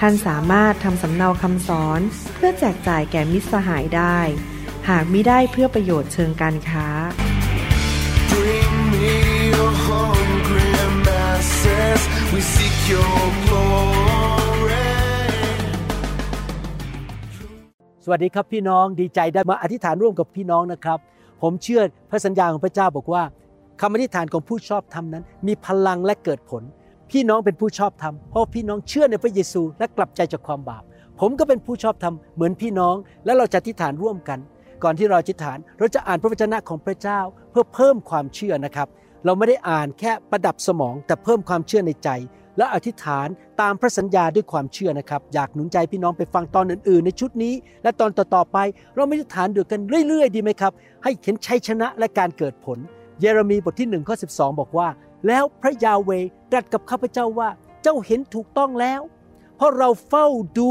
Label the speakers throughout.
Speaker 1: ท่านสามารถทำสำเนาคำสอนเพื่อแจกจ่ายแก่มิตรสหายได้ หากมิได้เพื่อประโยชน์เชิงการค้า
Speaker 2: สวัสดีครับพี่น้องดีใจได้มาอธิษฐานร่วมกับพี่น้องนะครับ ผมเชื่อพระสัญญาของพระเจ้าบอกว่าคำอธิษฐานของผู้ชอบธรรมนั้น มีพลังและเกิดผล พี่น้องเป็นผู้ชอบธรรมเพราะพี่น้องเชื่อในพระเยซูและกลับใจจากความบาป ผมก็เป็นผู้ชอบธรรมเหมือนพี่น้อง และเราจะอธิษฐานร่วมกัน ก่อนที่เราอธิษฐานเราจะอ่านพระวจนะของพระเจ้าเพื่อเพิ่มความเชื่อนะครับ เราไม่ได้อ่านแค่ประดับสมอง แต่เพิ่มความเชื่อในใจ และอธิษฐานตามพระสัญญาด้วยความเชื่อนะครับ อยากหนุนใจพี่น้องไปฟังตอนอื่นๆ ในชุดนี้ และตอนต่อๆไป เราไม่อธิษฐานด้วยกันเรื่อย ๆ ดีไหมครับ ให้เห็นชัยชนะและการเกิดผล เยเรมีบทที่1ข้อ12 บอกว่า แล้วพระยาเวตรัสกับข้าพเจ้าว่าเจ้าเห็นถูกต้องแล้ว เพราะเราเฝ้าดู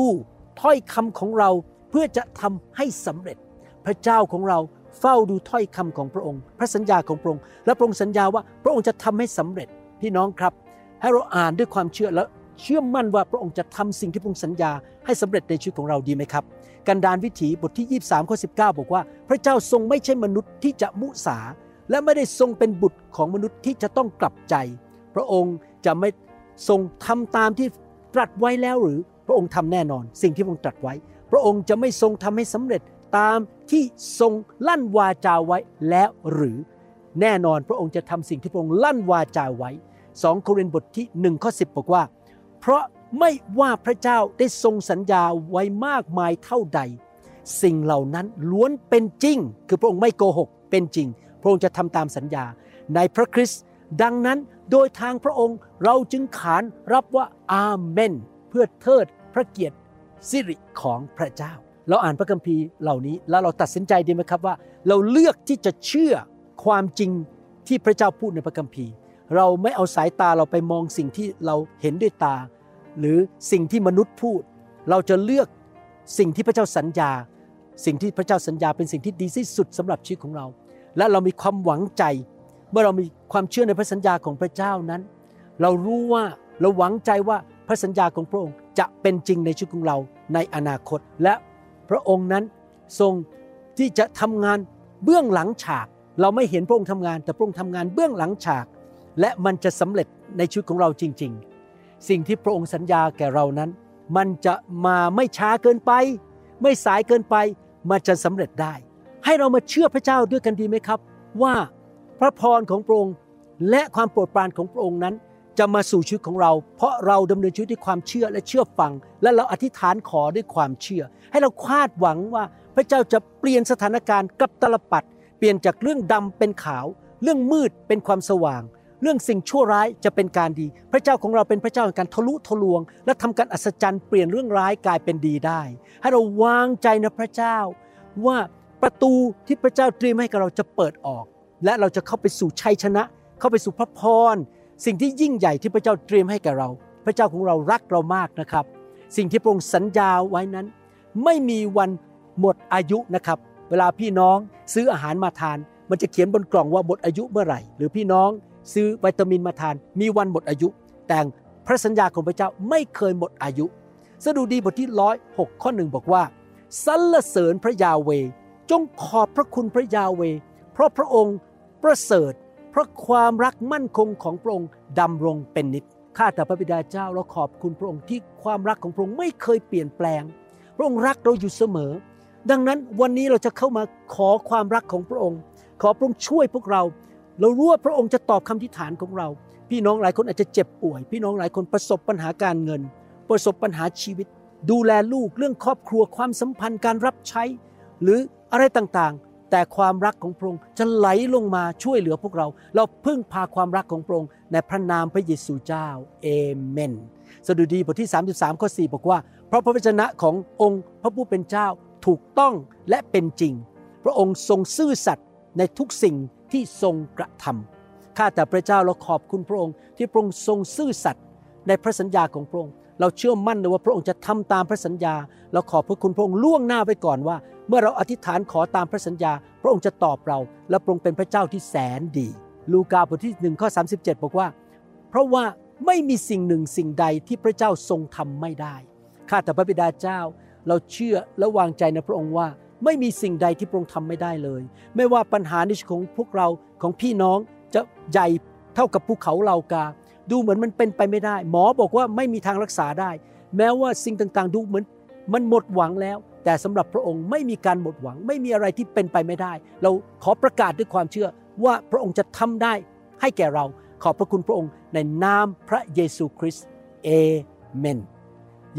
Speaker 2: ถ้อยคำของเราเพื่อจะทำให้สำเร็จ พระเจ้าของเราเฝ้าดูถ้อยคำของพระองค์ พระสัญญาของพระองค์ และพระองค์สัญญาว่าพระองค์จะทำให้สำเร็จพี่น้องครับ ให้เราอ่านด้วยความเชื่อและเชื่อมั่นว่าพระองค์จะทำสิ่งที่พระองค์สัญญาให้สำเร็จในชีวิตของเราดีไหมครับ กันดารวิถีบทที่ 23ข้อ19 บอกว่า พระเจ้าทรงไม่ใช่มนุษย์ที่จะมุสา และไม่ได้ทรงเป็นบุตรของมนุษย์ที่จะต้องกลับใจ พระองค์จะไม่ทรงทำตามที่ตรัสไว้แล้วหรือพระองค์ทำแน่นอน สิ่งที่พระองค์ตรัสไว้ พระองค์จะไม่ทรงทำให้สำเร็จตามที่ทรงลั่นวาจาไว้แล้วหรือ แน่นอนพระองค์จะทำสิ่งที่พระองค์ลั่นวาจาไว้ 2 โครินธ์บทที่1ข้อ10 บอกว่า เพราะไม่ว่าพระเจ้าได้ทรงสัญญาไว้มากมายเท่าใด สิ่งเหล่านั้นล้วนเป็นจริง คือพระองค์ไม่โกหกเป็นจริง ระองค์จะทำตามสัญญาในพระคริสต์ดังนั้นโดยทางพระองค์เราจึงขานรับว่าอาเมน เพื่อเทิดพระเกียรติสิริของพระเจ้า เราอ่านพระคัมภีร์เหล่านี้แล้วเราตัดสินใจดีไหมครับว่า เราเลือกที่จะเชื่อความจริงที่พระเจ้าพูดในพระคัมภีร์ เราไม่เอาสายตาเราไปมองสิ่งที่เราเห็นด้วยตา หรือสิ่งที่มนุษย์พูด เราจะเลือกสิ่งที่พระเจ้าสัญญา สิ่งที่พระเจ้าสัญญาเป็นสิ่งที่ดีที่สุดสำหรับชีวิตของเรา และเรามีความหวังใจ เมื่อเรามีความเชื่อในพระสัญญาของพระเจ้านั้น เรารู้ว่าเราหวังใจว่าพระสัญญาของพระองค์จะเป็นจริงในชีวิตของเราในอนาคต และพระองค์นั้นทรงที่จะทำงานเบื้องหลังฉาก เราไม่เห็นพระองค์ทำงาน แต่พระองค์ทำงานเบื้องหลังฉาก และมันจะสำเร็จในชีวิตของเราจริง ๆ สิ่งที่พระองค์สัญญาแก่เรานั้น มันจะมาไม่ช้าเกินไป ไม่สายเกินไปมันจะสำเร็จได้ ให้เรามาเชื่อพระเจ้าด้วยกันดีไหมครับ ว่าพระพรของพระองค์และความโปรดปรานของพระองค์นั้น จะมาสู่ชีวิตของเรา เพราะเราดำเนินชีวิตด้วยความเชื่อและเชื่อฟัง และเราอธิษฐานขอด้วยความเชื่อ ให้เราคาดหวังว่าพระเจ้าจะเปลี่ยนสถานการณ์กับตลปัดเปลี่ยนจากเรื่องดำเป็นขาว เรื่องมืดเป็นความสว่าง เรื่องสิ่งชั่วร้ายจะเป็นการดี พระเจ้าของเราเป็นพระเจ้าแห่งการทะลุทะลวง และทำการอัศจรรย์เปลี่ยนเรื่องร้ายกลายเป็นดีได้ ให้เราวางใจในพระเจ้าว่า ประตูที่พระเจ้าเตรียมให้กับเราจะเปิดออก และเราจะเข้าไปสู่ชัยชนะ เข้าไปสู่พระพร สิ่งที่ยิ่งใหญ่ที่พระเจ้าเตรียมให้แก่เรา พระเจ้าของเรารักเรามากนะครับ สิ่งที่พระองค์สัญญาไว้นั้น ไม่มีวันหมดอายุนะครับ เวลาพี่น้องซื้ออาหารมาทาน มันจะเขียนบนกล่องว่าหมดอายุเมื่อไหร่ หรือพี่น้องซื้อวิตามินมาทาน มีวันหมดอายุ แต่พระสัญญาของพระเจ้าไม่เคยหมดอายุ สดุดีบทที่ร้อยหกข้อหนึ่งบอกว่าสรรเสริญพระยาเว จงขอบพระคุณพระยาเว เพราะพระองค์ประเสริฐ เพราะความรักมั่นคงของพระองค์ดำรงเป็นนิจข้าแต่พระบิดาเจ้าเราขอบคุณพระองค์ที่ความรักของพระองค์ไม่เคยเปลี่ยนแปลง พระองค์รักเราอยู่เสมอ ดังนั้นวันนี้เราจะเข้ามาขอความรักของพระองค์ ขอพระองค์ช่วยพวกเรา เรารู้ว่าพระองค์จะตอบคำทิฐานของเรา พี่น้องหลายคนอาจจะเจ็บป่วย พี่น้องหลายคนประสบปัญหาการเงิน ประสบปัญหาชีวิต ดูแลลูกเรื่องครอบครัวความสัมพันธ์การรับใช้ หรือ อะไรต่างๆ แต่ความรักของพระองค์จะไหลลงมาช่วยเหลือพวกเรา เราพึ่งพาความรักของพระองค์ในพระนามพระเยซูเจ้าเอเมน สดุดีบทที่ 33 ข้อ 4 บอกว่า เพราะพระวจนะขององค์พระผู้เป็นเจ้าถูกต้องและเป็นจริง พระองค์ทรงซื่อสัตย์ในทุกสิ่งที่ทรงกระทำข้าแต่พระเจ้าเราขอบคุณพระองค์ ที่พระองค์ทรงซื่อสัตย์ในพระสัญญาของพระองค์ เราเชื่อมั่นเลยว่าพระองค์จะทำตามพระสัญญา เราขอบพระคุณพระองค์ล่วงหน้าไว้ก่อนว่า เมื่อเราอธิษฐานขอตามพระสัญญา พระองค์จะตอบเรา และพระองค์เป็นพระเจ้าที่แสนดี ลูกาบทที่1ข้อ37 บอกว่า เพราะว่าไม่มีสิ่งหนึ่งสิ่งใดที่พระเจ้าทรงทำไม่ได้ ข้าแต่พระบิดาเจ้า เราเชื่อและวางใจในพระองค์ว่า ไม่มีสิ่งใดที่พระองค์ทำไม่ได้เลย ไม่ว่าปัญหาในชีวิตของพวกเราของพี่น้องจะใหญ่เท่ากับภูเขาเหล่ากา ดูเหมือนมันเป็นไปไม่ได้ หมอบอกว่าไม่มีทางรักษาได้ แม้ว่าสิ่งต่างๆ ดูเหมือน มันหมดหวังแล้ว แต่สำหรับพระองค์ไม่มีการหมดหวัง ไม่มีอะไรที่เป็นไปไม่ได้ เราขอประกาศด้วยความเชื่อว่าพระองค์จะทำได้ให้แก่เรา ขอบพระคุณพระองค์ในนามพระเยซูคริสต์เอเมน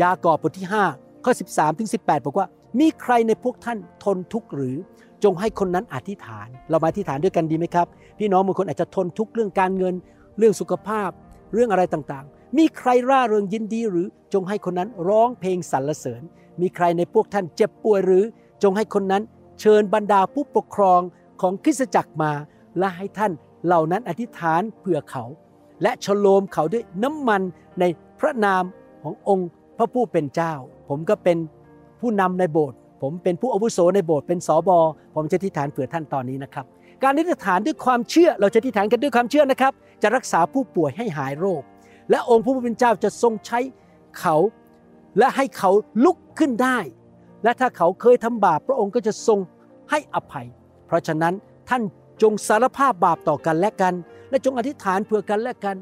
Speaker 2: ยากอบบทที่ 5 ข้อ 13 ถึง 18 บอกว่า มีใครในพวกท่านทนทุกข์หรือ จงให้คนนั้นอธิษฐาน เรามาอธิษฐานด้วยกันดีไหมครับ พี่น้องบางคนอาจจะทนทุกข์เรื่องการเงิน เรื่องสุขภาพ เรื่องอะไรต่าง มีใครร่าเริงยินดีหรือจงให้คนนั้นร้องเพลงสรรเสริญ มีใครในพวกท่านเจ็บป่วยหรือ จงให้คนนั้นเชิญบรรดาผู้ปกครองของคริสตจักรมา และให้ท่านเหล่านั้นอธิษฐานเพื่อเขา และฉโลมเขาด้วยน้ำมันในพระนามขององค์พระผู้เป็นเจ้า ผมก็เป็นผู้นำในโบสถ์ผมเป็นผู้อาวุโสในโบสถ์เป็นสอบอผมจะอธิษฐานเผื่อท่านตอนนี้นะครับ การอธิษฐานด้วยความเชื่อเราจะอธิษฐานกันด้วยความเชื่อนะครับ จะรักษาผู้ป่วยให้หายโรค และองค์พระผู้เป็นเจ้าจะทรงใช้เขา และให้เขาลุกขึ้นได้ และถ้าเขาเคยทำบาปพระองค์ก็จะทรงให้อภัย เพราะฉะนั้นท่านจงสารภาพบาปต่อกันและกัน และจงอธิษฐานเพื่อกันและกัน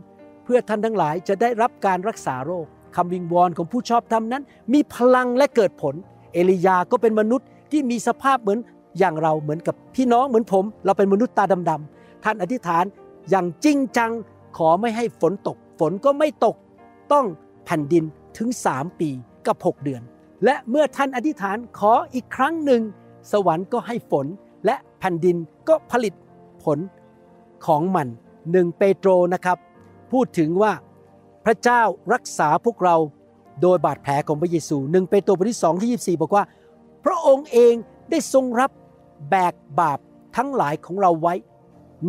Speaker 2: เพื่อท่านทั้งหลายจะได้รับการรักษาโรคคำวิงวอนของผู้ชอบธรรมนั้น มีพลังและเกิดผล เอลียาก็เป็นมนุษย์ที่มีสภาพเหมือนอย่างเราเหมือนกับพี่น้องเหมือนผม เราเป็นมนุษย์ตาดำๆท่านอธิษฐานอย่างจริงจังขอไม่ให้ฝนตก ฝนก็ไม่ตกต้องแผ่นดินถึง3ปีกับ 6 เดือน และเมื่อท่านอธิษฐานขออีกครั้งหนึ่ง สวรรค์ก็ให้ฝนและแผ่นดินก็ผลิตผลของมันหนึ่งเปโตรนะครับ พูดถึงว่าพระเจ้ารักษาพวกเราโดยบาดแผลของพระเยซูหนึ่งเปโตรบทที่สองที่24บอกว่า พระองค์เองได้ทรงรับแบกบาปทั้งหลายของเราไว้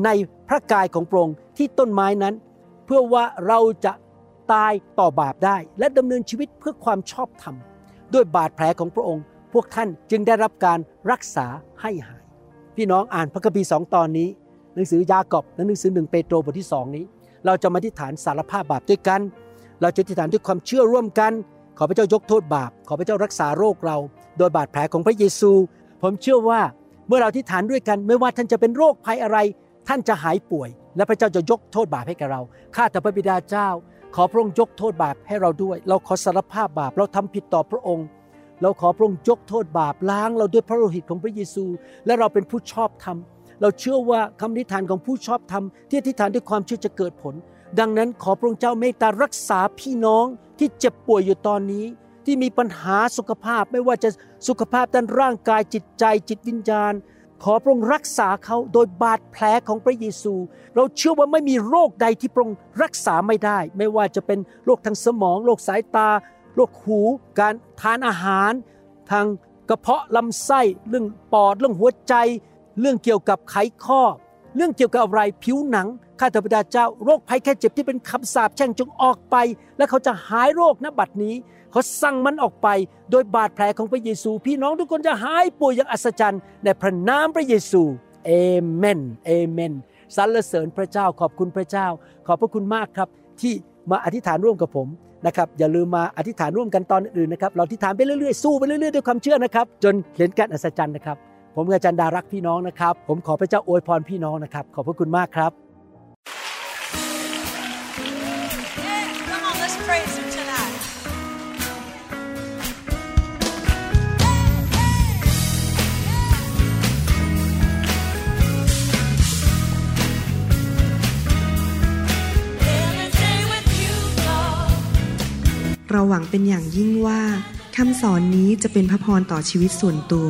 Speaker 2: ในพระกายของพระองค์ที่ต้นไม้นั้น เพื่อว่าเราจะตายต่อบาปได้ และดำเนินชีวิตเพื่อความชอบธรรม ด้วยบาดแผลของพระองค์ พวกท่านจึงได้รับการรักษาให้หาย พี่น้องอ่านพระคัมภีร์สองตอนนี้ หนังสือยากอบและหนังสือหนึ่งเปโตรบทที่สองนี้ เราจะมาอธิฐานสารภาพบาปด้วยกัน เราจะอธิฐานด้วยความเชื่อร่วมกัน ขอพระเจ้ายกโทษบาป ขอพระเจ้ารักษาโรคเรา โดยบาดแผลของพระเยซู ผมเชื่อว่าเมื่อเราอธิฐานด้วยกัน ไม่ว่าท่านจะเป็นโรคภัยอะไร ท่านจะหายป่วย และพระเจ้าจะยกโทษบาปให้แก่เรา ข้าแต่พระบิดาเจ้า ขอพระองค์ยกโทษบาปให้เราด้วย เราขอสารภาพบาป เราทำผิดต่อพระองค์ เราขอพระองค์ยกโทษบาปล้างเราด้วยพระโลหิตของพระเยซู และเราเป็นผู้ชอบธรรม เราเชื่อว่าคำอธิษฐานของผู้ชอบธรรมที่อธิษฐานด้วยความเชื่อจะเกิดผล ดังนั้นขอพระองค์เจ้าเมตตารักษาพี่น้องที่เจ็บป่วยอยู่ตอนนี้ ที่มีปัญหาสุขภาพไม่ว่าจะสุขภาพด้านร่างกายจิตใจจิตวิญญาณ ขอพระองค์รักษาเขาโดยบาดแผลของพระเยซู เราเชื่อว่าไม่มีโรคใดที่พระองค์รักษาไม่ได้ ไม่ว่าจะเป็นโรคทางสมองโรคสายตาโรคหู การทานอาหาร ทางกระเพาะลำไส้ เรื่องปอดเรื่องหัวใจ เรื่องเกี่ยวกับไขข้อ เรื่องเกี่ยวกับอะไรผิวหนังข้าแต่พระเจ้าโรคภัยแค่เจ็บที่เป็นคำสาปแช่งจงออกไป และเขาจะหายโรคณบัดนี้เขาสั่งมันออกไป โดยบาดแผลของพระเยซู พี่น้องทุกคนจะหายป่วยอย่างอัศจรรย์ในพระนามพระเยซูเอเมนเอเมนสรรเสริญพระเจ้าขอบคุณพระเจ้า ขอบพระคุณมากครับ ที่มาอธิษฐานร่วมกับผมนะครับอย่าลืมมาอธิษฐานร่วมกันตอนอื่นนะครับเราอธิษฐานไปเรื่อยๆสู้ไปเรื่อยๆด้วยความเชื่อนะครับ จนเห็นการอัศจรรย์นะครับ ผมกับอาจารย์ดารักพี่น้องนะครับ ผมขอพระเจ้าอวยพรพี่น้องนะครับ ขอบพระคุณมากครับ
Speaker 3: Yeah, come on, let's praise him tonight.
Speaker 1: เราหวังเป็นอย่างยิ่งว่าคำสอนนี้จะเป็นพระพรต่อชีวิตส่วนตัว